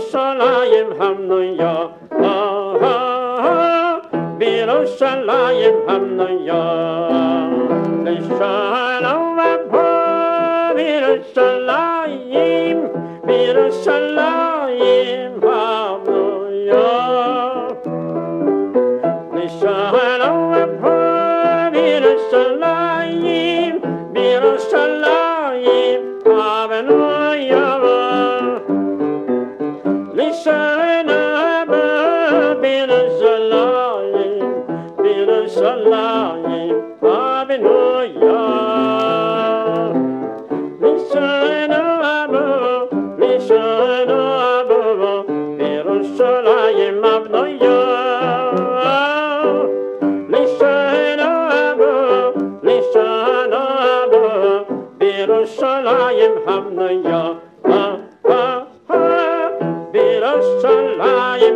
Yerushalayim Hamnuya Yerushalayim Hamnuya Shalom Abba Yerushalayim Yerushalayim Hamnuya Shalom Abba Yerushalayim Yerushalayim Hamnuya בירושלים הבנויה. לשנה הבאה, לשנה הבאה, בירושלים הבנויה. לשנה הבאה, לשנה הבאה, בירושלים הבנויה. בירושלים